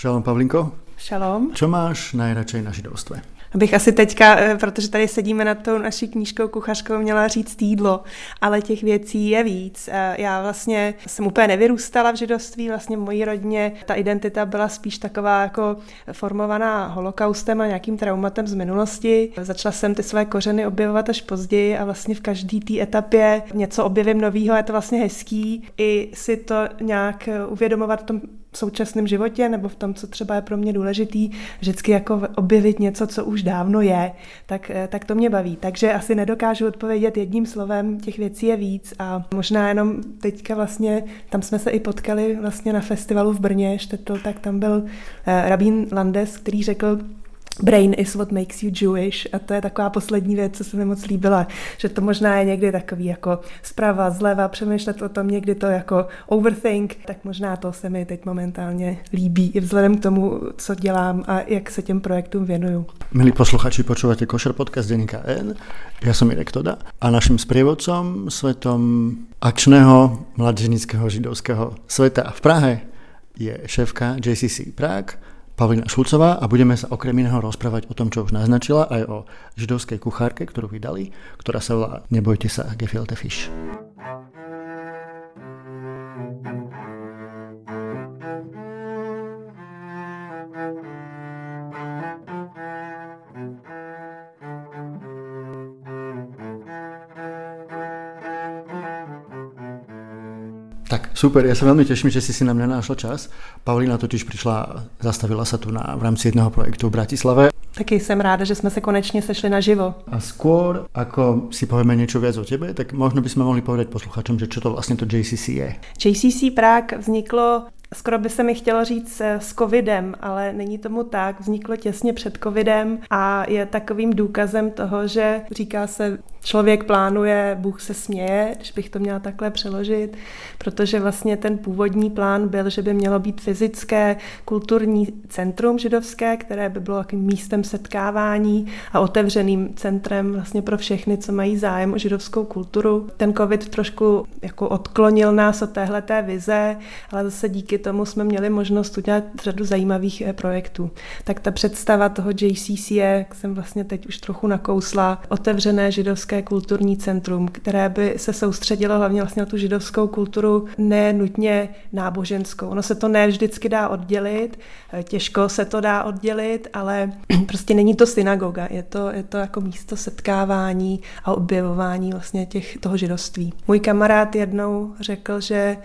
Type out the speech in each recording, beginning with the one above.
Šalom Pavlinko. Šalom. Čo máš najradšej na židovstve? Abych asi teďka, eh, protože tady sedíme nad tou naší knížkou kuchařkou, měla říct jídlo, ale těch věcí je víc. Eh, já vlastně jsem úplně nevyrůstala v židovství, vlastně v mojí rodině ta identita byla spíš taková jako formovaná holokaustem a nějakým traumatem z minulosti. Začala jsem ty své kořeny objevovat až později a vlastně v každé té etapě něco objevím novýho, je to vlastně hezký i si to nějak uvědomovat v tom současném životě nebo v tom, co třeba je pro mě důležitý, vždycky jako objevit něco, co už dávno je, tak, eh, tak to mě baví. Takže asi nedokážu odpovědět jedním slovem, těch věcí je víc a možná jenom teďka vlastně, tam jsme se i potkali vlastně na festivalu v Brně, Štetl, tak tam byl eh, Rabín Landes, který řekl, Brain is what makes you Jewish a to je taková poslední věc, co se mi moc líbila, že to možná je někdy takový jako zprava, zleva, přemýšlet o tom, někdy to jako overthink, tak možná to se mi teď momentálně líbí i vzhledem k tomu, co dělám a jak se těm projektům věnuju. Milí posluchači, počúvate Košer podcast Denika N. Ja som Irek Toda a našim sprievodcom svetom akčného mladežnického židovského sveta v Prahe je šéfka JCC Prague, Pavlina Šulcová a budeme sa okrem iného rozprávať o tom, čo už naznačila, aj o židovskej kuchárke, ktorú vydali, ktorá sa volá Nebojte sa, Gefilte Fish. Tak super, ja sa veľmi teším, že si si na mňa našla čas. Paulina totiž prišla, zastavila sa tu na, v rámci jedného projektu v Bratislave. Taky jsem ráda, že jsme se konečně sešli naživo. A skôr, ako si povieme niečo viac o tebe, tak možno by sme mohli povedať posluchačom, že čo to vlastne to JCC je. JCC Prague vzniklo Skoro by se mi chtělo říct s covidem, ale není tomu tak. Vzniklo těsně před covidem a je takovým důkazem toho, že říká se člověk plánuje, Bůh se směje, když bych to měla takhle přeložit, protože vlastně ten původní plán byl, že by mělo být fyzické kulturní centrum židovské, které by bylo takovým místem setkávání a otevřeným centrem vlastně pro všechny, co mají zájem o židovskou kulturu. Ten covid trošku jako odklonil nás od téhleté vize, ale zase díky tomu jsme měli možnost udělat řadu zajímavých eh, projektů. Tak ta představa toho JCC je, jak jsem vlastně teď už trochu nakousla, otevřené židovské kulturní centrum, které by se soustředilo hlavně vlastně na tu židovskou kulturu, ne nutně náboženskou. Ono se to ne vždycky dá oddělit, těžko se to dá oddělit, ale prostě není to synagoga, je to, je to jako místo setkávání a objevování vlastně těch, toho židovství. Můj kamarád jednou řekl, že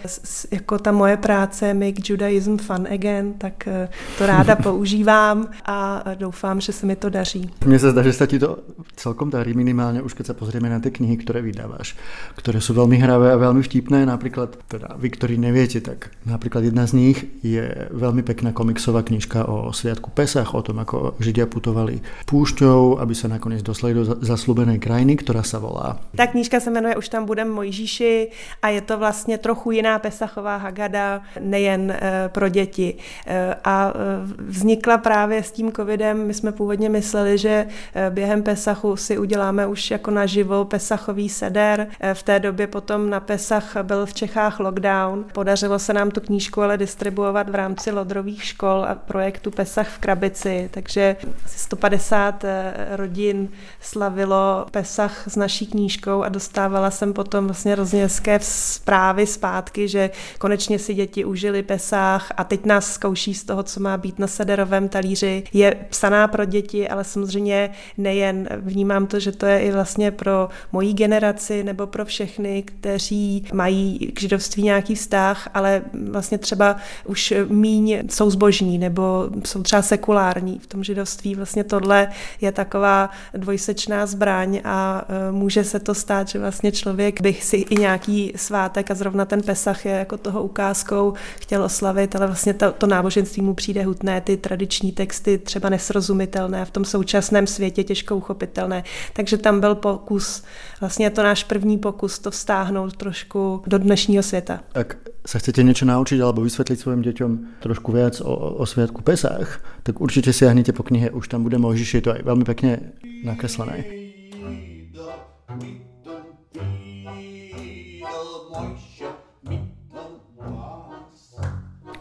jako ta moje práce Make Judaism Fun Again, tak eh, to ráda používám a doufám, že se mi to daří. Mně se zdá, že se ti to celkom darí minimálně už keď sa pozrieme na tie knihy, ktoré vydávaš, ktoré sú veľmi hravé a veľmi vtipné, napríklad, teda vy, ktorí neviete, tak napríklad jedna z nich je veľmi pekná komiksová knižka o sviatku Pesach, o tom, ako Židia putovali púšťou, aby sa nakoniec dostali do zaslúbenej krajiny, ktorá sa volá. Ta knížka se jmenuje Už tam budem Mojžíši a je to vlastně trochu jiná Pesachová Hagada, nejen e, pro děti. E, a e, vznikla právě s tím covidem, my jsme původně mysleli, že během Pesachu si uděláme už jako na naživo Pesachový seder. Eh, v té době potom na Pesach byl v Čechách lockdown. Podařilo se nám tu knížku ale distribuovat v rámci lodrových škol a projektu Pesach v Krabici, takže asi 150 eh, rodin slavilo Pesach s naší knížkou a dostávala jsem potom vlastně hrozně zprávy zpátky, že konečně si děti užili Pesach a teď nás zkouší z toho, co má být na sederovém talíři. Je psaná pro děti, ale samozřejmě nejen vnímám to, že to je i vlastně pro moji generaci nebo pro všechny, kteří mají k židovství nějaký vztah, ale vlastně třeba už míň jsou zbožní nebo jsou třeba sekulární. V tom židovství vlastně tohle je taková dvojsečná zbraň a e, může se to stát, že vlastně člověk bych si i nějaký svátek a zrovna ten Pesach je jako toho ukázkou chtěl oslavit, ale vlastně to, to náboženství mu přijde hutné, ty tradiční texty třeba nesrozumitelné, v tom současném světě těžko uchopitelné. Takže tam byl po pokus, vlastně je to náš první pokus to vstáhnout trošku do dnešního světa. Ak sa chcete niečo naučiť alebo vysvetliť svojim deťom trošku viac o, o sviatku Pesách, tak určite siahnite po knihe, už tam bude Mojžiš, je to aj veľmi pekne nakreslené.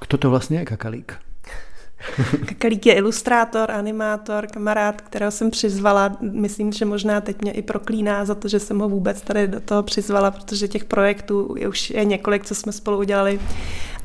Kto to vlastne je kakalík? Kakalík je ilustrátor, animátor, kamarád, kterého jsem přizvala. Myslím, že možná teď mě i proklíná za to, že jsem ho vůbec tady do toho přizvala, protože těch projektů je už je několik, co jsme spolu udělali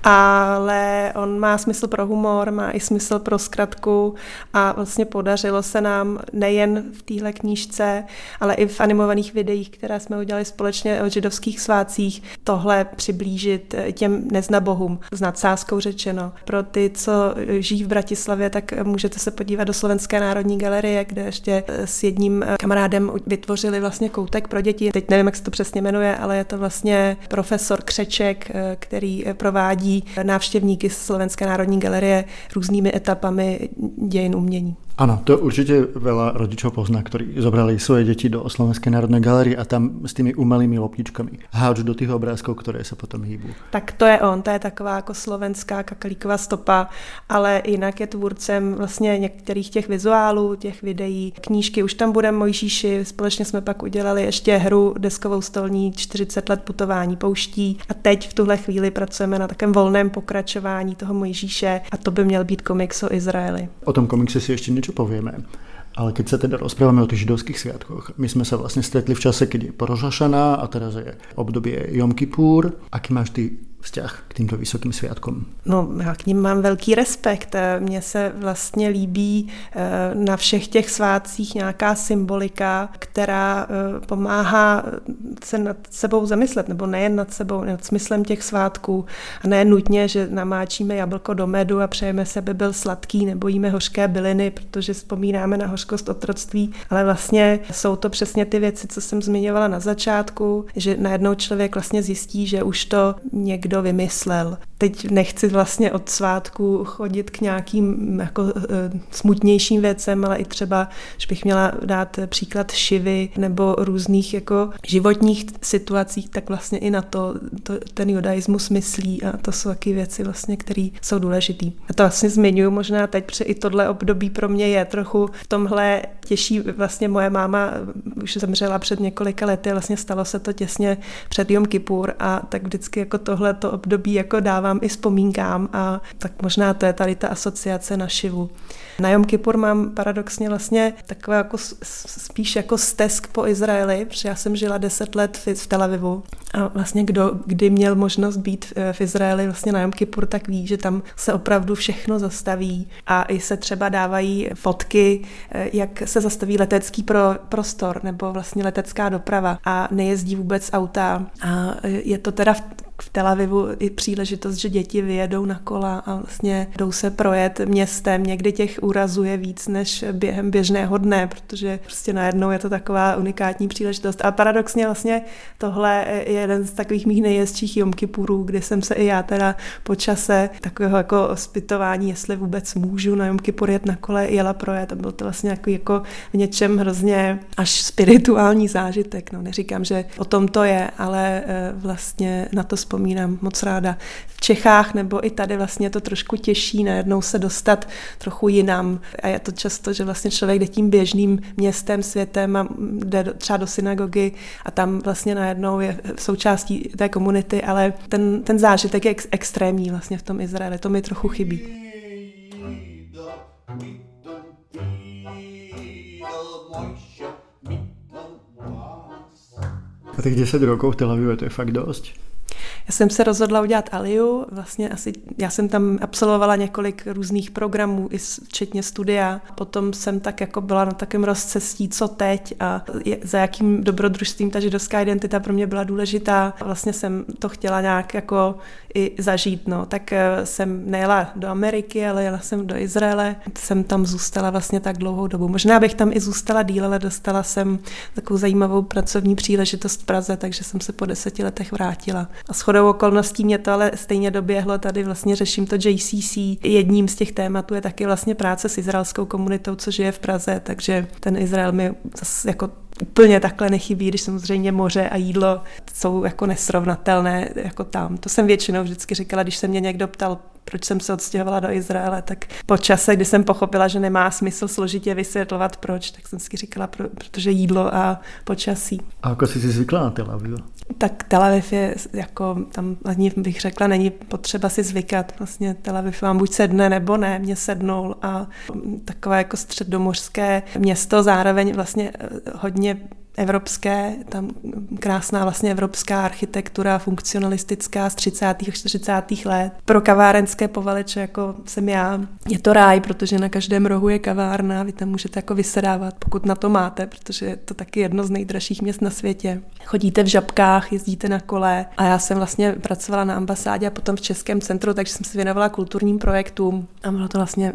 ale on má smysl pro humor, má i smysl pro zkratku a vlastně podařilo se nám nejen v téhle knížce, ale i v animovaných videích, které jsme udělali společně o židovských svácích, tohle přiblížit těm neznabohům, s nadsázkou řečeno. Pro ty, co žijí v Bratislavě, tak můžete se podívat do Slovenské národní galerie, kde ještě s jedním kamarádem vytvořili vlastně koutek pro děti. Teď nevím, jak se to přesně jmenuje, ale je to vlastně profesor Křeček, který provádí provádí návštěvníky Slovenské národní galerie různými etapami dějin umění. Ano, to určitě veľa rodičov pozná, ktorí zobrali svoje deti do Slovenskej národnej galerie a tam s tými umelými loptičkami háču do tých obrázkov, ktoré sa potom hýbu. Tak to je on, to je taková jako slovenská kakalíková stopa, ale jinak je tvůrcem vlastně některých těch vizuálů, těch videí, knížky. Už tam bude Mojžíši, společně jsme pak udělali ještě hru deskovou stolní 40 let putování pouští a teď v tuhle chvíli pracujeme na takém volném pokračování toho Mojžíše a to by měl být komiks o Izraeli. O tom komikse si ještě niečo povieme. Ale keď sa teda rozprávame o tých židovských sviatkoch, my sme sa vlastne stretli v čase, keď je Porožašana a teraz je obdobie Jom Kippur. Aký máš ty vzťah k týmto vysokým sviatkom? No, já k ním mám velký respekt. Mně se vlastně líbí eh, na všech těch svátcích nějaká symbolika, která eh, pomáhá se nad sebou zamyslet, nebo nejen nad sebou, nad smyslem těch svátků. A ne nutně, že namáčíme jablko do medu a přejeme se, aby byl sladký, nebo jíme hořké byliny, protože vzpomínáme na hořkost otroctví, ale vlastně jsou to přesně ty věci, co jsem zmiňovala na začátku, že najednou člověk vlastně zjistí, že už to někdo někdo vymyslel. Teď nechci vlastně od svátku chodit k nějakým jako e, smutnějším věcem, ale i třeba, že bych měla dát příklad šivy nebo různých jako životních situacích, tak vlastně i na to, to ten judaismus myslí a to jsou taky věci vlastně, které jsou důležité. A to vlastně zmiňuji možná teď, protože i tohle období pro mě je trochu v tomhle těžší. Vlastně moje máma už zemřela před několika lety, vlastně stalo se to těsně před Jom Kippur a tak vždycky jako tohle to období jako dávám i vzpomínkám a tak možná to je tady ta asociace na šivu. Na Jom Kippur mám paradoxně vlastně takové jako spíš jako stesk po Izraeli, protože já jsem žila deset let v, Tel Avivu a vlastně kdo kdy měl možnost být v Izraeli vlastně na Jom Kippur, tak ví, že tam se opravdu všechno zastaví a i se třeba dávají fotky, eh, jak se zastaví letecký pro, prostor nebo vlastně letecká doprava a nejezdí vůbec auta a je to teda v v Tel Avivu i příležitost, že děti vyjedou na kola a vlastně jdou se projet městem. Někdy těch úrazů je víc než během běžného dne, protože prostě najednou je to taková unikátní příležitost. A paradoxně vlastně tohle je jeden z takových mých nejjezdčích Jom Kipurů, kdy jsem se i já teda po čase takového jako zpytování, jestli vůbec můžu na Jom jet na kole, jela projet a byl to vlastně jako, jako v něčem hrozně až spirituální zážitek. No, neříkám, že o tom to je, ale eh, vlastně na to vzpomínám moc ráda. V Čechách nebo i tady vlastně to trošku těší najednou se dostat trochu jinam. A je to často, že vlastně člověk jde tím běžným městem, světem a jde třeba do synagogy a tam vlastně najednou je součástí té komunity, ale ten, ten zážitek je ex- extrémní vlastně v tom Izraeli. To mi trochu chybí. A těch 10 rokov v Tel Avivu, to je fakt dost. Já jsem se rozhodla udělat Aliu, vlastně asi, já jsem tam absolvovala několik různých programů, i včetně studia. Potom jsem tak jako byla na takém rozcestí, co teď a je, za jakým dobrodružstvím ta židovská identita pro mě byla důležitá. Vlastně jsem to chtěla nějak jako i zažít, no. Tak eh, jsem nejela do Ameriky, ale jela jsem do Izraele. Jsem tam zůstala vlastně tak dlouhou dobu. Možná bych tam i zůstala díl, ale dostala jsem takovou zajímavou pracovní příležitost v Praze, takže jsem se po deseti letech vrátila. A shodou okolností mě to ale stejně doběhlo, tady vlastně řeším to JCC. Jedním z těch tématů je taky vlastně práce s izraelskou komunitou, co žije v Praze, takže ten Izrael mi zase jako úplně takhle nechybí, když samozřejmě moře a jídlo jsou jako nesrovnatelné jako tam. To jsem většinou vždycky říkala, když se mě někdo ptal, proč jsem se odstěhovala do Izraele, tak po čase, kdy jsem pochopila, že nemá smysl složitě vysvětlovat proč, tak jsem si říkala, pro, protože jídlo a počasí. A jako jsi si zvykla na Tel Aviv? Tak Tel Aviv je jako, tam ani bych řekla, není potřeba si zvykat. Vlastně Tel Aviv vám buď sedne nebo ne, mě sednul a takové jako středomořské město, zároveň vlastně eh, hodně evropské, tam krásná vlastně evropská architektura, funkcionalistická z 30. a 40. let. Pro kavárenské povaleče, jako jsem já, je to ráj, protože na každém rohu je kavárna, vy tam můžete jako vysedávat, pokud na to máte, protože je to taky jedno z nejdražších měst na světě. Chodíte v žabkách, jezdíte na kole a já jsem vlastně pracovala na ambasádě a potom v Českém centru, takže jsem se věnovala kulturním projektům a bylo to vlastně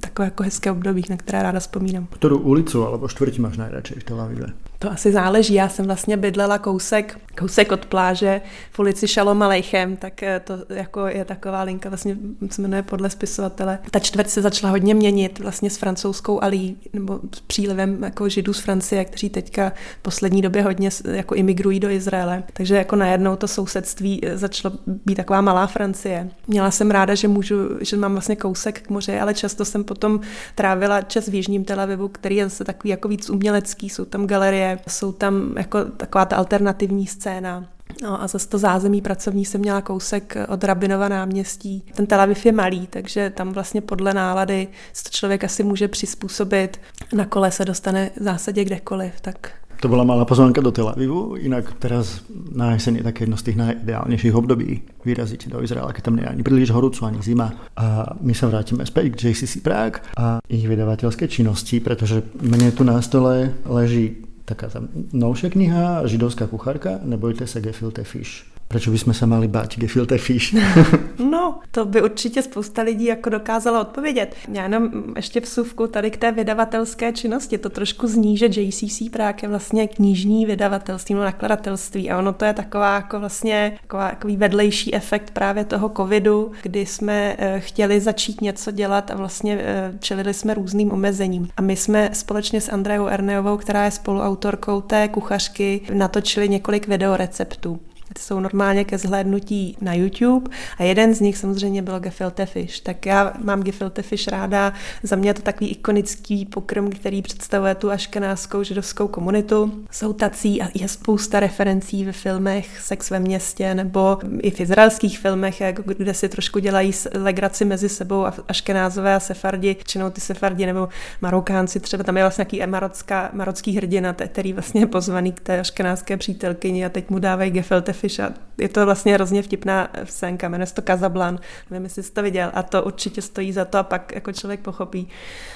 takové jako hezké období, na které ráda vzpomínám. Kterou ulicu alebo čtvrť máš nejradši v Tel Avive? To asi záleží. Já jsem vlastně bydlela kousek, kousek od pláže v ulici Šalom Alejchem, tak eh, to jako je taková linka, vlastně se jmenuje podle spisovatele. Ta čtvrť se začala hodně měnit vlastně s francouzskou alí, nebo s přílivem jako židů z Francie, kteří teďka v poslední době hodně jako imigrují do Izraele. Takže jako najednou to sousedství eh, začalo být taková malá Francie. Měla jsem ráda, že můžu, že mám vlastně kousek k moři, ale často jsem potom trávila čas v Jižním Tel Avivu, který je zase takový jako víc umělecký, jsou tam galerie, jsou tam jako taková ta alternativní scéna. No a zase to zázemí pracovní jsem měla kousek od Rabinova náměstí. Ten Tel Aviv je malý, takže tam vlastně podle nálady to člověk asi může přizpůsobit. Na kole se dostane v zásadě kdekoliv, tak to byla malá pozvánka do Tel Avivu, jinak teraz na jeseň je také jedno z těch najideálnějších období vyrazit do Izraela, keď tam není ani príliš horúco, ani zima. A my se vrátíme zpět k JCC Prague a jejich vydavatelské činnosti, protože mně tu na stole leží taká tá novšia kniha, židovská kuchárka, nebojte se gefilte fish. Proč bychom se mali bát gefilte fish? no, to by určitě spousta lidí jako dokázala odpovědět. Já jenom ještě v suvku tady k té vydavatelské činnosti. To trošku zní, že JCC Prague je vlastně knižní vydavatelství, no nakladatelství a ono to je taková jako vlastně taková, takový vedlejší efekt právě toho covidu, kdy jsme eh, chtěli začít něco dělat a vlastně eh, čelili jsme různým omezením. A my jsme společně s Andreou Erneovou, která je spoluautorkou té kuchařky, natočili několik videoreceptů jsou normálně ke zhlédnutí na YouTube a jeden z nich samozřejmě byl gefilte fish. Tak já mám gefilte fish ráda, za mě je to takový ikonický pokrm, který představuje tu aškenáskou židovskou komunitu. Jsou tací a je spousta referencí ve filmech Sex ve městě nebo i v izraelských filmech, kde si trošku dělají legraci mezi sebou a aškenázové a sefardi, činou ty sefardi nebo marokánci, třeba tam je vlastně nějaký marocká, marocký hrdina, který vlastně je pozvaný k té aškenáské přítelkyni a teď mu dávají gefilte fish a je to vlastně hrozně vtipná scénka, jmenuje se to Kazablan, nevím, jestli jsi to viděl a to určitě stojí za to a pak jako člověk pochopí,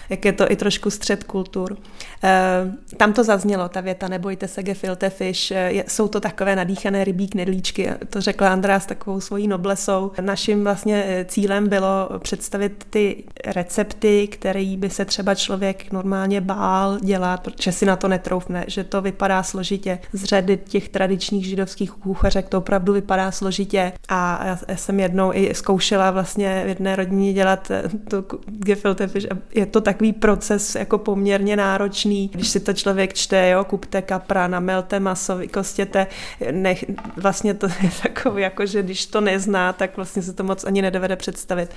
jak je to i trošku střed kultur. E, tam to zaznělo, ta věta, nebojte se, gefilte fish, e, jsou to takové nadýchané rybí knedlíčky, to řekla Andrá s takovou svojí noblesou. Naším vlastně cílem bylo představit ty recepty, které by se třeba člověk normálně bál dělat, protože si na to netroufne, že to vypadá složitě z řady těch tradičních židovských kuchařek, to opravdu vypadá složitě a já jsem jednou i zkoušela vlastně v jedné rodině dělat to gefilte fish je to tak takový proces jako poměrně náročný. Když si to člověk čte, jo, kupte kapra, namelte maso, vykostěte, nech, vlastně to je takový, jako že když to nezná, tak vlastně se to moc ani nedovede představit.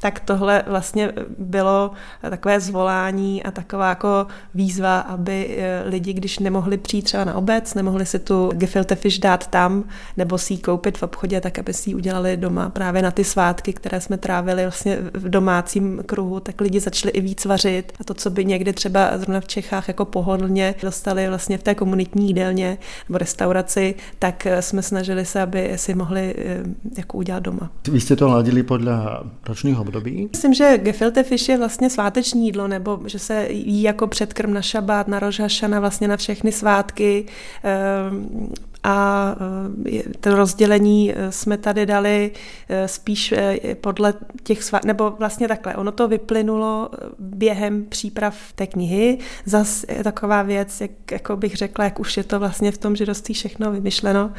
Tak tohle vlastně bylo takové zvolání a taková jako výzva, aby eh, lidi, když nemohli přijít třeba na obec, nemohli si tu gefilte fish dát tam, nebo si ji koupit v obchodě, tak aby si ji udělali doma právě na ty svátky, které jsme trávili vlastně v domácím kruhu, tak lidi začali i víc vařit a to, co by někdy třeba zrovna v Čechách jako pohodlně dostali vlastně v té komunitní jídelně nebo restauraci, tak eh, jsme snažili se, aby si mohli eh, jako udělat doma. Vy jste to ladili podle ročního období? Myslím, že gefilte fish je vlastně sváteční jídlo, nebo že se jí jako předkrm na šabát, na rožhašana, vlastně na všechny svátky. A eh, to rozdělení eh, jsme tady dali eh, spíš podle těch svá... nebo vlastně takhle, ono to vyplynulo během příprav té knihy. Zas je taková věc, jak jako bych řekla, jak už je to vlastně v tom židovství všechno vymyšleno.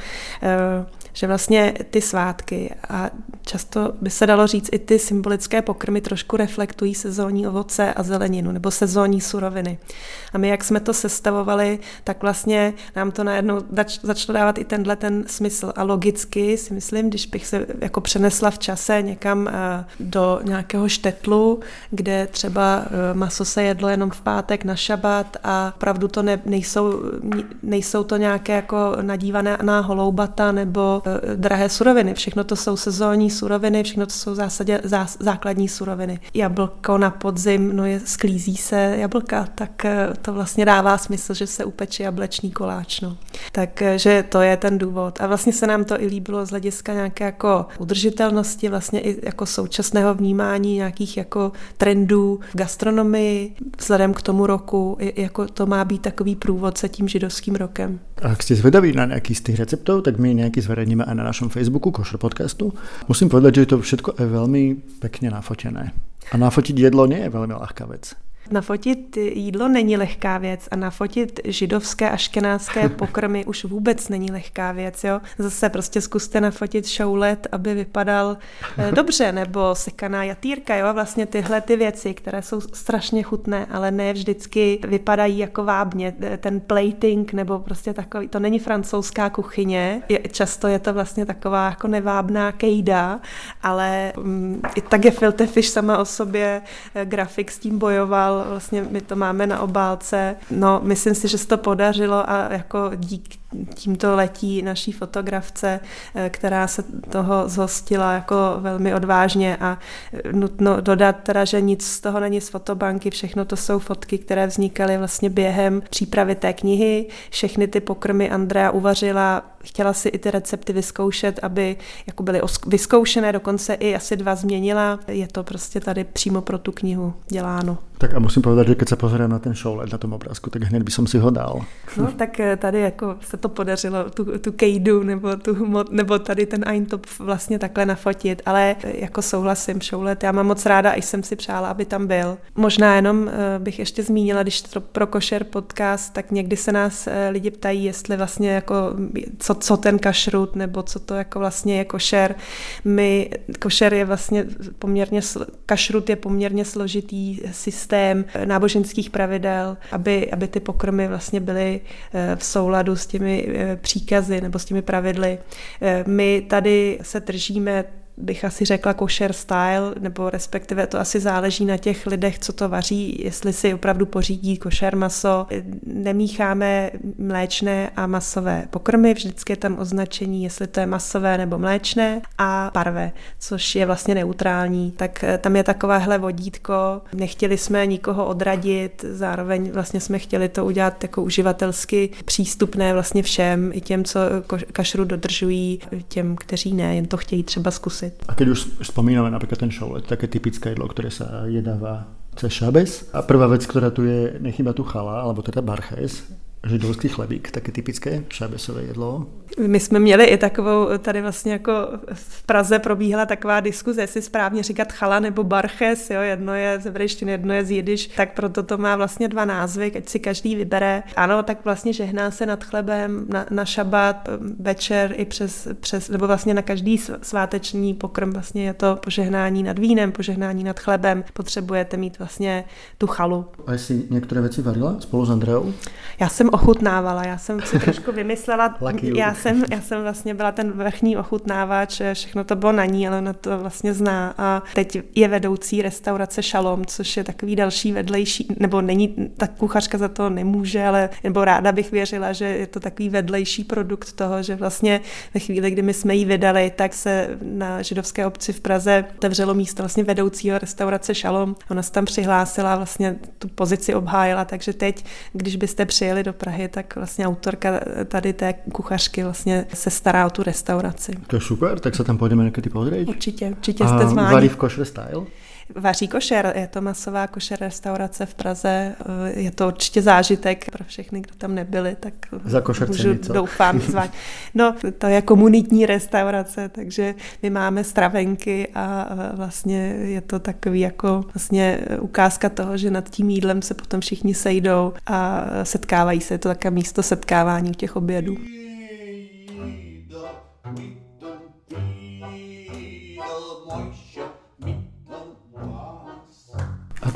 Že vlastně ty svátky a často by se dalo říct i ty symbolické pokrmy trošku reflektují sezónní ovoce a zeleninu nebo sezónní suroviny. A my, jak jsme to sestavovali, tak vlastně nám to najednou začalo dávat i tenhle ten smysl. A logicky si myslím, když bych se jako přenesla v čase někam eh, do nějakého štetlu, kde třeba eh, maso se jedlo jenom v pátek na šabat a pravdu to ne, nejsou, nejsou to nějaké jako nadívané na holoubata nebo eh, drahé suroviny. Všechno to jsou sezónní suroviny, všechno to jsou v zásadě zás, základní suroviny. Jablko na podzim, no je, sklízí se jablka, tak to vlastně dává smysl, že se upeče jablečný koláč. No. Takže to je ten důvod. A vlastně se nám to i líbilo z hlediska nějaké jako udržitelnosti, vlastně i jako současného vnímání nějakých jako trendů v gastronomii vzhledem k tomu roku, jako to má být takový průvodce tím židovským rokem. A ak ste zvedaví na nejaký z tých receptov, tak my nejaký zverejníme aj na našom Facebooku Košer podcastu. Musím povedať, že je to všetko aj veľmi pekne nafotené. A nafotiť jedlo nie je veľmi ľahká vec. Nafotit jídlo není lehká věc a nafotit židovské a škenácké pokrmy už vůbec není lehká věc. Jo? Zase prostě zkuste nafotit šoulet, aby vypadal eh, dobře, nebo sekaná jatýrka. Jo? Vlastně tyhle ty věci, které jsou strašně chutné, ale ne vždycky vypadají jako vábně. Ten plating nebo prostě takový, to není francouzská kuchyně, je, často je to vlastně taková jako nevábná kejda, ale um, i tak je Filter Fish sama o sobě, eh, grafik s tím bojoval, vlastně my to máme na obálce. No, myslím si, že se to podařilo a jako dík tímto letí naší fotografce, eh, která se toho zhostila jako velmi odvážně a eh, nutno dodat teda, že nic z toho není z fotobanky, všechno to jsou fotky, které vznikaly vlastně během přípravy té knihy. Všechny ty pokrmy Andrea uvařila, chtěla si i ty recepty vyzkoušet, aby jako byly vyzkoušené, dokonce i asi dva změnila. Je to prostě tady přímo pro tu knihu děláno. Tak a musím povedat, že když se pozerám na ten show na tom obrázku, tak hned by som si ho dal. No tak eh, tady jako se to podařilo, tu, tu kejdu nebo, tu, nebo tady ten Eintop vlastně takhle nafotit, ale jako souhlasím, Šoulet, já mám moc ráda, i jsem si přála, aby tam byl. Možná jenom uh, bych ještě zmínila, když to pro košer podcast, tak někdy se nás uh, lidi ptají, jestli vlastně jako, co, co ten kašrut, nebo co to jako vlastně je košer. My, košer je vlastně poměrně, kašrut je poměrně složitý systém náboženských pravidel, aby, aby ty pokrmy vlastně byly v souladu s těmi Eh, příkazy nebo s těmi pravidly. Eh, my tady se držíme bych asi řekla kosher style, nebo respektive to asi záleží na těch lidech, co to vaří, jestli si opravdu pořídí košer maso. Nemícháme mléčné a masové pokrmy, vždycky je tam označení, jestli to je masové nebo mléčné a parve, což je vlastně neutrální. Tak eh, tam je takovéhle vodítko. Nechtěli jsme nikoho odradit, zároveň vlastně jsme chtěli to udělat jako uživatelsky přístupné vlastně všem, i těm, co kašru dodržují, těm, kteří ne, jen to chtějí třeba zkusit věci. A keď už spomíname napríklad ten šoulet, také typické jedlo, ktoré sa jedáva cez šabes. A prvá vec, ktorá tu je, nechyba tu chala, alebo teda barches, židovský chlebík, také typické šábesové jedlo. My jsme měli i takovou, tady vlastně jako v Praze probíhala taková diskuze, jestli správně říkat chala nebo barches, jo, jedno je z vrejštiny, jedno je z jidiš, tak proto to má vlastně dva názvy, ať si každý vybere. Ano, tak vlastně žehná se nad chlebem na, na šabat, večer i přes, přes, nebo vlastně na každý sváteční pokrm vlastně je to požehnání nad vínem, požehnání nad chlebem, potřebujete mít vlastně tu chalu. A jestli některé věci varila spolu s Andreou? Já jsem ochutnávala, já jsem si trošku vymyslela, já jsem, já jsem vlastně byla ten vrchní ochutnávač, všechno to bylo na ní, ale ona to vlastně zná. A teď je vedoucí restaurace Šalom, což je takový další vedlejší, nebo není, ta kuchařka za to nemůže, ale nebo ráda bych věřila, že je to takový vedlejší produkt toho, že vlastně ve chvíli, kdy my jsme ji vydali, tak se na židovské obci v Praze otevřelo místo vlastně vedoucího restaurace Šalom. Ona se tam přihlásila, vlastně tu pozici obhájila, takže teď, když byste přijeli do Prahy, tak vlastně autorka tady té kuchařky vlastně se stará o tu restauraci. To je super, tak se tam půjdeme někdy pozrieť. Určitě, určitě jste zváni. Varí v košer style? Vaří košer, je to masová košer restaurace v Praze, eh, je to určitě zážitek pro všechny, kdo tam nebyli, tak eh, Za můžu, něco. doufám zvát. No, to je komunitní restaurace, takže my máme stravenky a vlastně je to takový jako vlastně ukázka toho, že nad tím jídlem se potom všichni sejdou a setkávají se, je to také místo setkávání u těch obědů. We.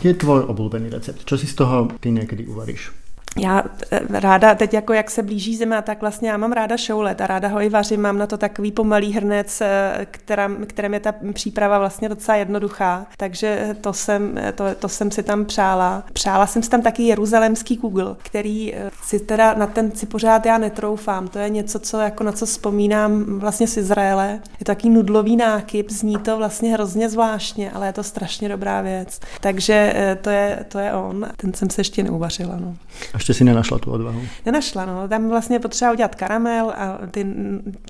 Je tvoj obľúbený recept? Čo si z toho ty někdy uvaríš? Já eh, ráda, teď jako jak se blíží zima, tak vlastně já mám ráda šoulet a ráda ho i vařím. Mám na to takový pomalý hrnec, eh, kterém, kterém je ta příprava vlastně docela jednoduchá. Takže to jsem, eh, to, to jsem si tam přála. Přála jsem si tam taky jeruzalemský kugl, který si teda na ten si pořád já netroufám. To je něco, co jako na co vzpomínám vlastně z Izraele. Je to takový nudlový nákyp, zní to vlastně hrozně zvláštně, ale je to strašně dobrá věc. Takže to je, to je on. Ten jsem se ještě neuvařila. No ještě si nenašla tu odvahu. Nenašla, no. Tam vlastně potřeba udělat karamel a ty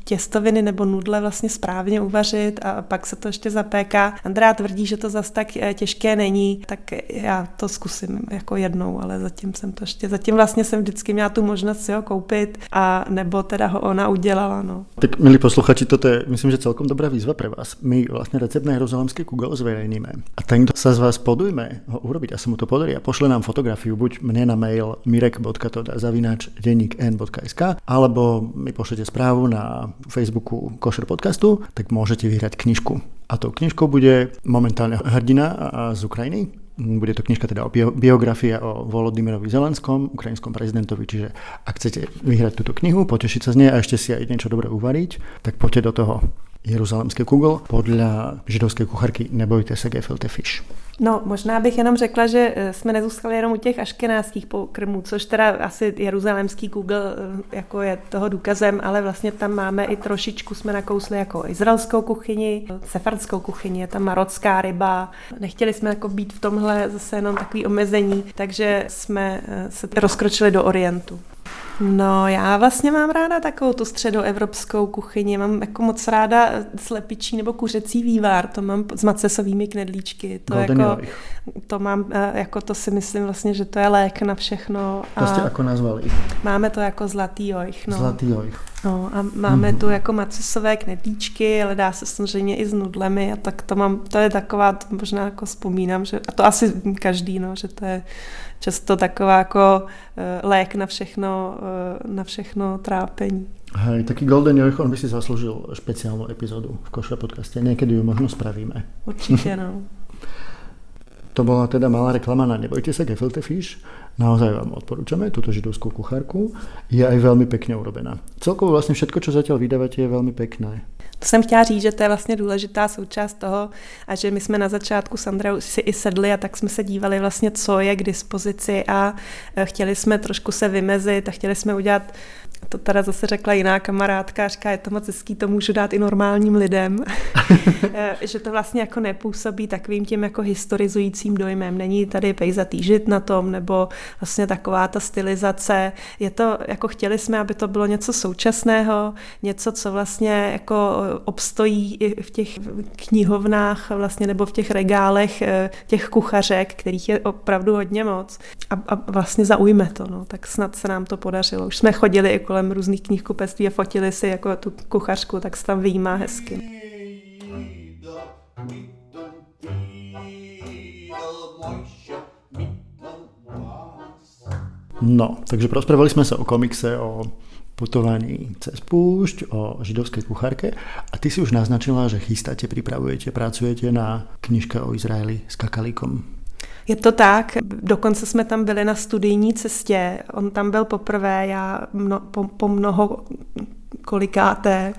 těstoviny nebo nudle vlastně správně uvařit a pak se to ještě zapéká. Andrea tvrdí, že to zas tak eh, těžké není, tak já to zkusím jako jednou, ale zatím jsem to ještě, zatím vlastně jsem vždycky měla tu možnost si ho koupit a nebo teda ho ona udělala, no. Tak milí posluchači, toto je, myslím, že celkom dobrá výzva pre vás. My vlastně recept na jeruzalemský kugel zverejníme a ten, kto sa z vás podujme ho urobiť a sa mu to podarí a pošle nám fotografiu buď mne na mail mirek.toda.zavináč.n.sk alebo mi pošlete správu na Facebooku Košer podcastu, tak môžete vyhrať knižku. A tou knižkou bude momentálne hrdina z Ukrajiny, bude to knižka teda o biografia o Volodymyrovi Zelenskom, ukrajinskom prezidentovi, čiže ak chcete vyhrať túto knihu, potešiť sa z nej a ešte si aj niečo dobré uvariť, tak poďte do toho jeruzalemské kugel podľa židovskej kucharky Nebojte se gefilte fish. No, možná bych jenom řekla, že eh, jsme nezůstali jenom u těch aškenářských pokrmů, což teda asi jeruzalemský Google eh, jako je toho důkazem, ale vlastně tam máme i trošičku, jsme nakousli jako izraelskou kuchyni, sefardskou kuchyni, je tam marocká ryba. Nechtěli jsme jako být v tomhle zase jenom takový omezení, takže jsme eh, se rozkročili do Orientu. No, já vlastně mám ráda takovou tu středoevropskou kuchyni. Mám jako moc ráda slepičí nebo kuřecí vývar. To mám s macesovými knedlíčky. To, jako, to mám, eh, jako to si myslím vlastně, že to je lék na všechno. To jste jako nazvali? Máme to jako zlatý ojch. No. Zlatý ojch. No a máme hmm. tu jako macesové knedlíčky, ale dá se samozřejmě i s nudlemi a tak to mám, to je taková, to možná jako vzpomínám, že, a to asi každý, no, že to je často taková jako uh, lék na všechno, uh, na všechno trápení. Hej, taký Golden Joich, on by si zasloužil speciálnu epizodu v Koša podcaste. Niekedy ju možno spravíme. Určitě, no. to bola teda malá reklama na Nebojte sa Gefilte Fish. Naozaj vám odporúčame túto židovskú kuchárku. Je aj veľmi pekne urobená. Celkovo vlastne všetko, čo zatiaľ vydávate, je veľmi pekné. To jsem chtěla říct, že to je vlastně důležitá součást toho a že my jsme na začátku s Andreou si i sedli a tak jsme se dívali vlastně, co je k dispozici a e, chtěli jsme trošku se vymezit a chtěli jsme udělat to teda zase řekla jiná kamarádka, říká, je to moc hezký, to můžu dát i normálním lidem, e, že to vlastně jako nepůsobí takovým tím jako historizujícím dojmem. Není tady pejzatý žid na tom, nebo vlastně taková ta stylizace. Je to, jako chtěli jsme, aby to bylo něco současného, něco, co vlastně jako obstojí i v těch knihovnách vlastně, nebo v těch regálech e, těch kuchařek, kterých je opravdu hodně moc a, a vlastně zaujme to, no. tak snad se nám to podařilo. Už jsme chodili i kolem různých knihkupectví a fotili si jako tu kuchařku, tak se tam vyjímá hezky. No, takže prospravili jsme se o komikse, o putování cez púšť, o židovské kuchárke a ty si už naznačila, že chystáte, připravujete, pracujete na knižke o Izraeli s kakalíkom. Je to tak, dokonce jsme tam byli na studijní cestě, on tam byl poprvé, já mno, po, po mnoho kolikáté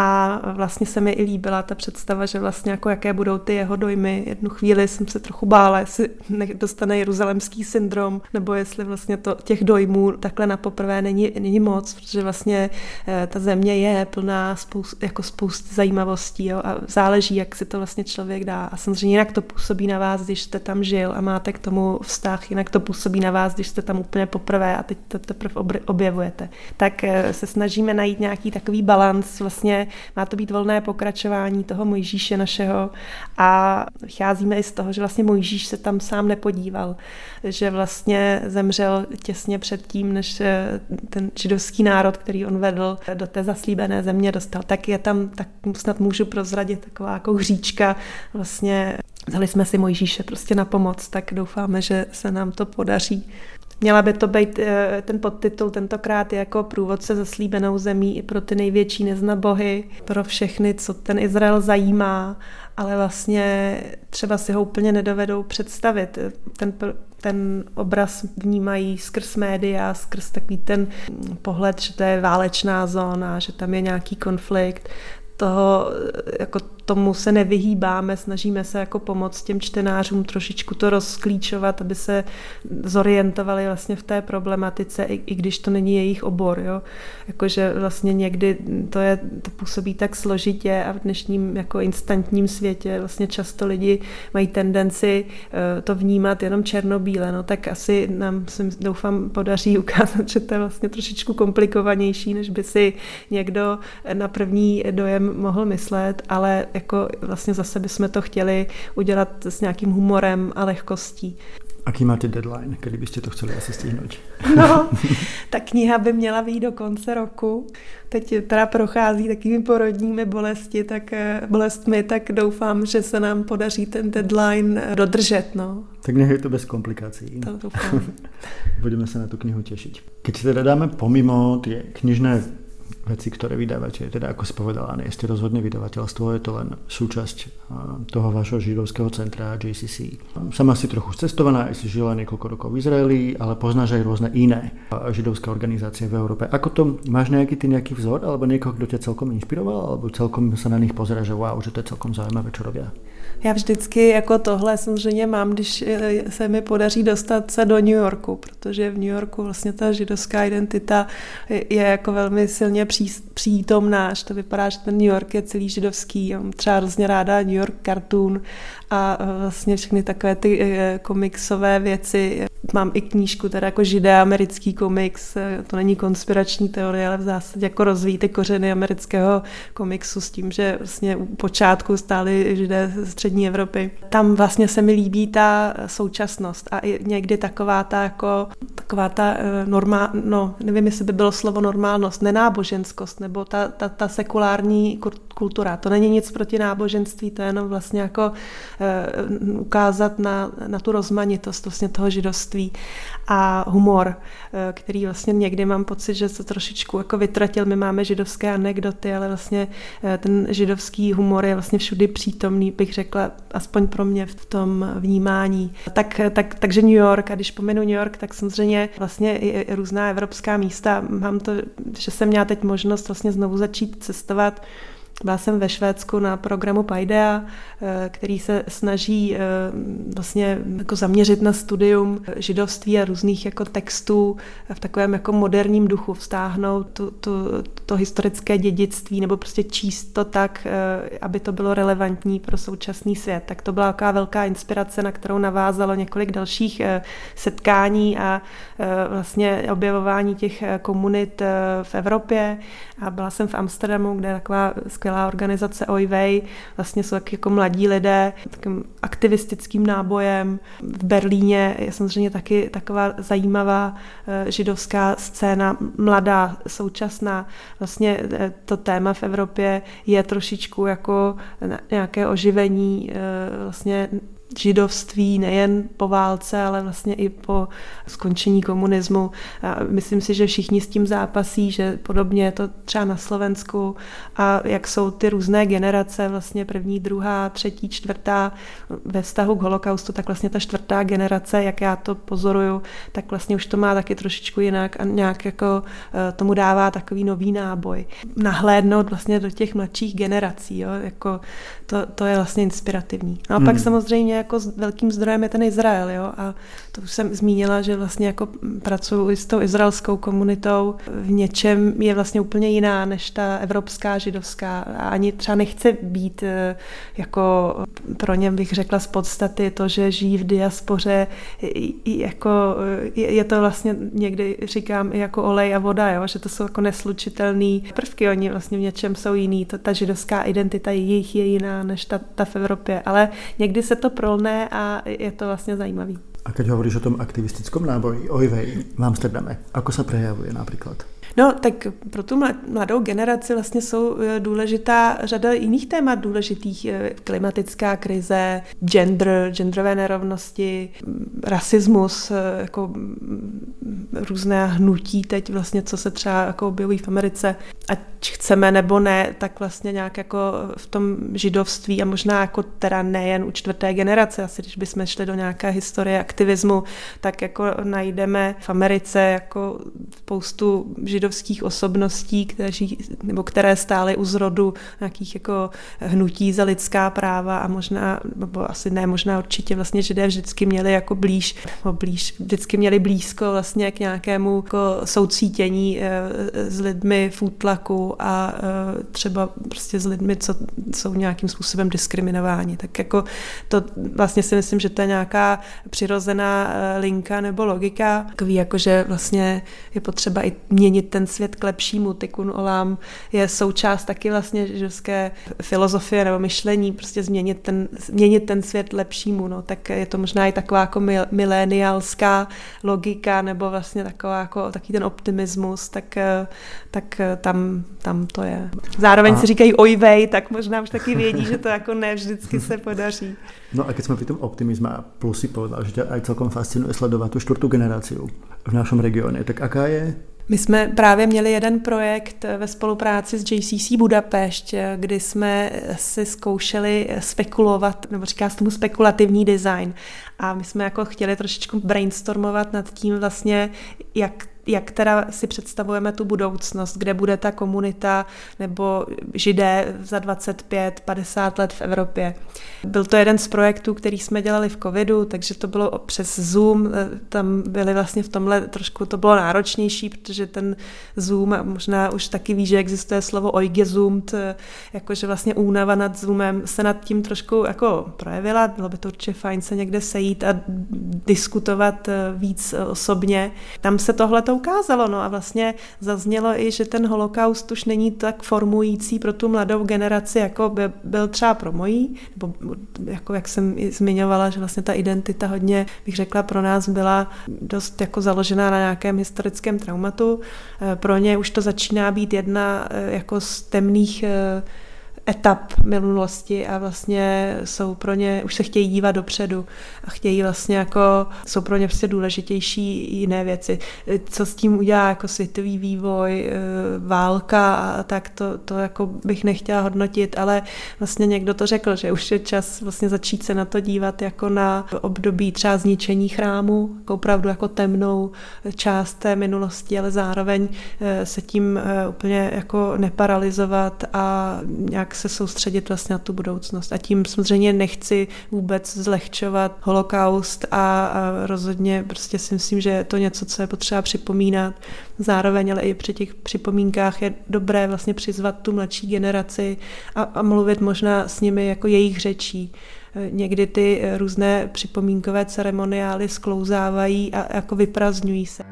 a vlastně se mi i líbila ta představa, že vlastně jako jaké budou ty jeho dojmy. Jednu chvíli jsem se trochu bála, jestli dostane jeruzalemský syndrom, nebo jestli vlastně to, těch dojmů takhle na poprvé není, není moc, protože vlastně eh, ta země je plná spoust, jako spousty zajímavostí jo, a záleží, jak si to vlastně člověk dá. A samozřejmě jinak to působí na vás, když jste tam žil a máte k tomu vztah, jinak to působí na vás, když jste tam úplně poprvé a teď to teprve objevujete. Tak eh, se snažíme najít nějaký takový balans vlastně má to být volné pokračování toho Mojžíše našeho a vycházíme i z toho, že vlastně Mojžíš se tam sám nepodíval, že vlastně zemřel těsně před tím, než eh, ten židovský národ, který on vedl do té zaslíbené země dostal, tak je tam, tak snad můžu prozradit taková jako hříčka vlastně Vzali jsme si Mojžíše prostě na pomoc, tak doufáme, že se nám to podaří. Měla by to být eh, ten podtitul tentokrát jako průvodce zaslíbenou zemí i pro ty největší neznabohy, pro všechny, co ten Izrael zajímá, ale vlastně třeba si ho úplně nedovedou představit. Ten, ten obraz vnímají skrz média, skrz takový ten pohled, že to je válečná zóna, že tam je nějaký konflikt, toho, jako tomu se nevyhýbáme, snažíme se jako pomoct těm čtenářům trošičku to rozklíčovat, aby se zorientovali vlastně v té problematice, i, i když to není jejich obor, jo. Jakože vlastně někdy to, je, to působí tak složitě a v dnešním jako instantním světě vlastně často lidi mají tendenci uh, to vnímat jenom černobíle, no tak asi nám se doufám podaří ukázat, že to je vlastně trošičku komplikovanější, než by si někdo na první dojem mohl myslet, ale jako vlastně zase bychom to chtěli udělat s nějakým humorem a lehkostí. Aký máte deadline, kdy byste to chtěli asi stihnout? No, ta kniha by měla být do konce roku. Teď teda prochází takovými porodními bolesti, tak, eh, bolestmi, tak doufám, že se nám podaří ten deadline dodržet. No. Tak nech je to bez komplikací. To doufám. Budeme se na tu knihu těšit. Keď se teda dáme pomimo ty knižné veci, ktoré vydávate. Teda ako si povedala, nie ste rozhodne vydavateľstvo, je to len súčasť toho vašho židovského centra JCC. Sama si trochu cestovaná, si žila niekoľko rokov v Izraeli, ale poznáš aj rôzne iné židovské organizácie v Európe. Ako to, máš nejaký ty nejaký vzor, alebo niekoho, kto ťa celkom inšpiroval, alebo celkom sa na nich pozera, že wow, že to je celkom zaujímavé, čo robia? Já vždycky jako tohle samozřejmě mám, když eh, se mi podaří dostat se do New Yorku, protože v New Yorku vlastně ta židovská identita je jako velmi silně přítomná, že to vypadá, že ten New York je celý židovský. Já mám třeba hrozně ráda New York Cartoon a eh, vlastně všechny takové ty eh, komiksové věci. Mám i knížku, teda jako židé americký komiks, to není konspirační teorie, ale v zásadě jako rozvíjí ty kořeny amerického komiksu s tím, že vlastně u počátku stály židé střední Evropy. Tam vlastně se mi líbí ta současnost a i někdy taková ta jako taková ta eh, normál, no nevím, jestli by bylo slovo normálnost, nenáboženskost nebo ta, ta, ta sekulární kultura. To není nic proti náboženství, to je jenom vlastně jako uh, ukázat na, na tu rozmanitost vlastně toho židovství a humor, uh, který vlastně někdy mám pocit, že se trošičku jako vytratil. My máme židovské anekdoty, ale vlastně ten židovský humor je vlastně všudy přítomný, bych řekla, aspoň pro mě v tom vnímání. Tak, tak, takže New York, a když pomenu New York, tak samozřejmě vlastně i různá evropská místa. Mám to, že jsem měla teď možnost vlastně znovu začít cestovat byla jsem ve Švédsku na programu Paidea, eh, který se snaží eh, vlastně jako zaměřit na studium židovství a různých jako textů v takovém jako moderním duchu, vztáhnout tu, tu, to historické dědictví nebo prostě číst to tak, eh, aby to bylo relevantní pro současný svět. Tak to byla taková velká inspirace, na kterou navázalo několik dalších setkání a vlastně objevování těch komunit v Evropě. A byla jsem v Amsterdamu, kde je taková skvělá organizace Ojvej, vlastně jsou taky jako mladí lidé, takým aktivistickým nábojem. V Berlíně je samozřejmě taky taková zajímavá eh, židovská scéna, mladá, současná. Vlastně eh, to téma v Evropě je trošičku jako nějaké oživení eh, vlastně židovství nejen po válce, ale vlastně i po skončení komunismu. A myslím si, že všichni s tím zápasí, že podobně je to třeba na Slovensku a jak jsou ty různé generace, vlastně první, druhá, třetí, čtvrtá ve vztahu k holokaustu, tak vlastně ta čtvrtá generace, jak já to pozoruju, tak vlastně už to má taky trošičku jinak a nějak jako eh, tomu dává takový nový náboj. Nahlédnout vlastně do těch mladších generací, jo, jako to, to je vlastně inspirativní. No a pak hmm. samozřejmě jako velkým zdrojem je ten Izrael, jo, a to už jsem zmínila, že vlastně jako pracuji s tou izraelskou komunitou, v něčem je vlastně úplně jiná než ta evropská, židovská. A ani třeba nechce být eh, jako pro ně bych řekla z podstaty to, že žijí v diaspoře, jako je to vlastně někdy říkám jako olej a voda, jo, že to jsou jako neslučitelné prvky, oni vlastně v něčem jsou jiný, to, ta židovská identita jejich je jiná než ta, ta v Evropě, ale někdy se to prolne a je to vlastně zajímavý. A keď hovoríš o tom aktivistickom náboji, ojvej v Amsterdame, ako sa prejavuje napríklad? No, tak pro tu mladou generaci vlastně jsou eh, důležitá řada jiných témat důležitých. Eh, klimatická krize, gender, genderové nerovnosti, mm, rasismus, eh, jako mm, různé hnutí teď vlastně, co se třeba jako objevují v Americe. Ať chceme nebo ne, tak vlastně nějak jako v tom židovství a možná jako teda nejen u čtvrté generace, asi když bychom šli do nějaké historie aktivismu, tak jako najdeme v Americe jako spoustu židovských osobností, kteří, nebo které stály u zrodu nějakých jako hnutí za lidská práva a možná, nebo asi ne, možná určitě vlastně židé vždycky měli jako blíž, nebo blíž, vždycky měli blízko vlastně k nějakému jako soucítění eh, s lidmi v útlaku a eh, třeba prostě s lidmi, co jsou nějakým způsobem diskriminováni. Tak jako to vlastně si myslím, že to je nějaká přirozená eh, linka nebo logika, takový jako, že vlastně je potřeba i měnit ten svět k lepšímu. Tikun Olám je součást taky vlastně židovské filozofie nebo myšlení, prostě změnit ten, změnit ten svět lepšímu. No, tak je to možná i taková jako mileniálská logika nebo vlastně taková jako takový ten optimismus, tak, tak tam, tam to je. Zároveň a... si říkají ojvej, tak možná už taky vědí, že to jako ne vždycky se podaří. No a keď jsme pri tom optimizme a plus si povedal, že tě aj celkom fascinuje sledovat tu čtvrtou generaci v našem regioně, tak aká je my jsme právě měli jeden projekt ve spolupráci s JCC Budapešť, kdy jsme si zkoušeli spekulovat, nebo říká se tomu spekulativní design. A my jsme jako chtěli trošičku brainstormovat nad tím vlastně, jak jak teda si představujeme tu budoucnost, kde bude ta komunita nebo židé za 25, 50 let v Evropě. Byl to jeden z projektů, který jsme dělali v covidu, takže to bylo přes Zoom, tam byly vlastně v tomhle trošku, to bylo náročnější, protože ten Zoom, možná už taky ví, že existuje slovo oigezoomed, jakože vlastně únava nad Zoomem se nad tím trošku jako projevila, bylo by to určitě fajn se někde sejít a diskutovat víc osobně. Tam se tohle to ukázalo. No a vlastně zaznělo i, že ten holokaust už není tak formující pro tu mladou generaci, jako by byl třeba pro mojí, nebo jako jak jsem zmiňovala, že vlastně ta identita hodně, bych řekla, pro nás byla dost jako založená na nějakém historickém traumatu. Eh, pro ně už to začíná být jedna eh, jako z temných eh, etap minulosti a vlastně jsou pro ně, už se chtějí dívat dopředu a chtějí vlastně jako, jsou pro ně prostě důležitější jiné věci. Co s tím udělá jako světový vývoj, e, válka a tak, to, to jako bych nechtěla hodnotit, ale vlastně někdo to řekl, že už je čas vlastně začít se na to dívat jako na období třeba zničení chrámu, jako opravdu jako temnou část té minulosti, ale zároveň e, se tím e, úplně jako neparalizovat a nějak se soustředit vlastně na tu budoucnost. A tím samozřejmě nechci vůbec zlehčovat holokaust a, a rozhodně prostě si myslím, že je to něco, co je potřeba připomínat. Zároveň ale i při těch připomínkách je dobré vlastně přizvat tu mladší generaci a, a mluvit možná s nimi jako jejich řečí někdy ty různé připomínkové ceremoniály sklouzávají a jako vyprazňují se.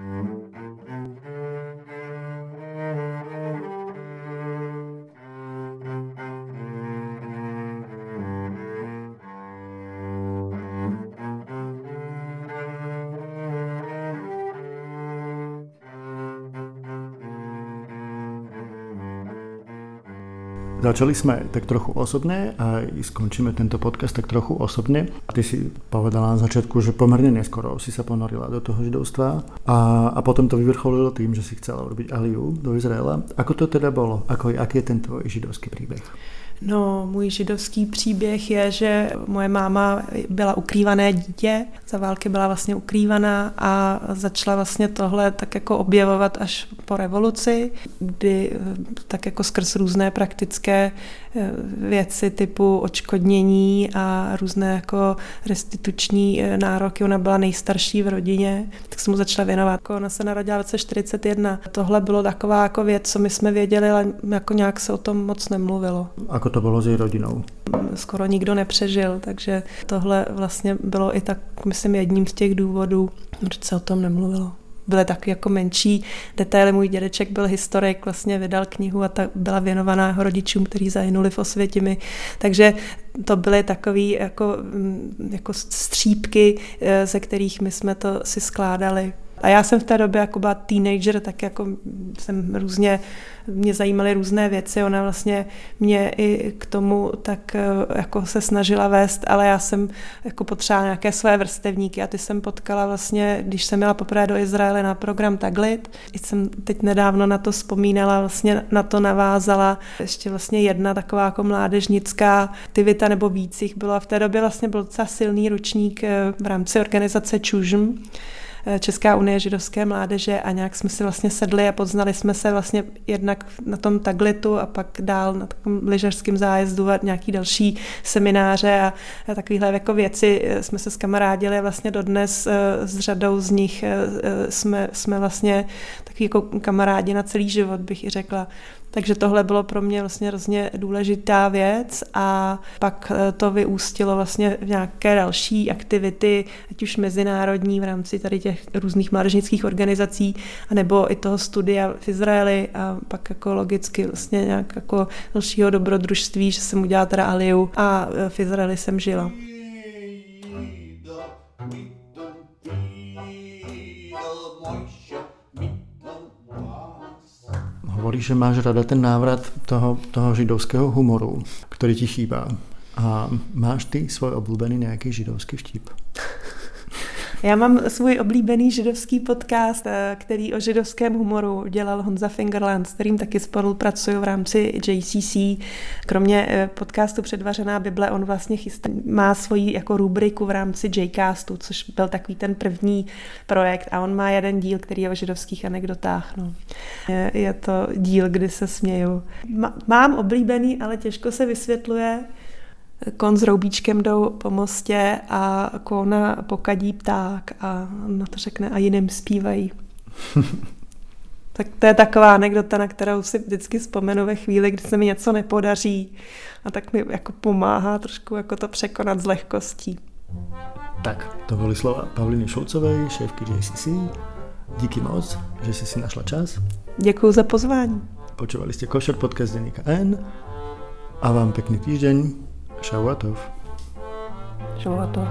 Začali jsme tak trochu osobně a skončíme tento podcast tak trochu osobně. A ty si povedala na začátku, že poměrně neskoro si se ponorila do toho židovstva a, a potom to vyvrcholilo tím, že si chcela urobiť Aliu do Izraela. Ako to teda bylo? Ako, aký je ten tvoj židovský příběh? No, můj židovský příběh je, že moje máma byla ukrývané dítě, za války byla vlastně ukrývaná a začala vlastně tohle tak jako objevovat až po revoluci, kdy eh, tak jako skrz různé praktické věci typu očkodnění a různé jako restituční eh, nároky. Ona byla nejstarší v rodině, tak se mu začala věnovat. Jako ona se narodila v roce 41. Tohle bylo taková jako věc, co my jsme věděli, ale jako nějak se o tom moc nemluvilo. Ako to bylo s její rodinou? Skoro nikdo nepřežil, takže tohle vlastně bylo i tak, myslím, jedním z těch důvodů, proč se o tom nemluvilo byly taky jako menší detaily. Můj dědeček byl historik, vlastně vydal knihu a ta byla věnovaná jeho rodičům, kteří zahynuli v Osvětimi. Takže to byly takové jako, mm, jako střípky, eh, ze kterých my jsme to si skládali. A já jsem v té době jako byla teenager, tak jako jsem různě, mě zajímaly různé věci, ona vlastně mě i k tomu tak eh, jako se snažila vést, ale já jsem jako potřebovala nějaké své vrstevníky a ty jsem potkala vlastně, když jsem měla poprvé do Izraele na program Taglit, jsem teď nedávno na to vzpomínala, vlastně na to navázala. Ještě vlastně jedna taková jako mládežnická aktivita nebo víc jich bylo a v té době vlastně byl docela silný ručník eh, v rámci organizace Čužm, Česká unie židovské mládeže a nějak jsme si vlastně sedli a poznali jsme se vlastně jednak na tom taglitu a pak dál na takovém lyžařském zájezdu a nějaký další semináře a, takovéhle jako věci eh, jsme se skamarádili vlastně dodnes eh, s řadou z nich jsme, jsme vlastně takový jako kamarádi na celý život, bych i řekla. Takže tohle bylo pro mě vlastně hrozně důležitá věc a pak eh, to vyústilo vlastně v nějaké další aktivity, ať už mezinárodní v rámci tady těch různých mládežnických organizací, anebo i toho studia v Izraeli a pak jako logicky vlastně nějak jako dalšího dobrodružství, že jsem udělala teda Aliu a eh, v Izraeli jsem žila. Hovoríš, že máš rada ten návrat toho, toho židovského humoru, který ti chýbá. A máš ty svůj oblíbený nějaký židovský vtip? Já mám svůj oblíbený židovský podcast, eh, který o židovském humoru dělal Honza Fingerland, s kterým taky spolupracuju v rámci JCC. Kromě eh, podcastu Předvařená Bible, on vlastně chystá, má svoji jako rubriku v rámci Jcastu, což byl takový ten první projekt a on má jeden díl, který je o židovských anekdotách. No. Je, je to díl, kdy se směju. Mám oblíbený, ale těžko se vysvětluje, kon s roubíčkem jdou po mostě a kona pokadí pták a na to řekne a jiným zpívají. tak to je taková anekdota, na kterou si vždycky vzpomenu ve chvíli, kdy se mi něco nepodaří a tak mi jako pomáhá trošku jako to překonat s lehkostí. Tak, to byly slova Pavliny Šulcové, šéfky JCC. Díky moc, že jsi si našla čas. Děkuji za pozvání. Počúvali jste Košer podcast Denika N a vám pekný týždeň. Шаватов. Шаватов.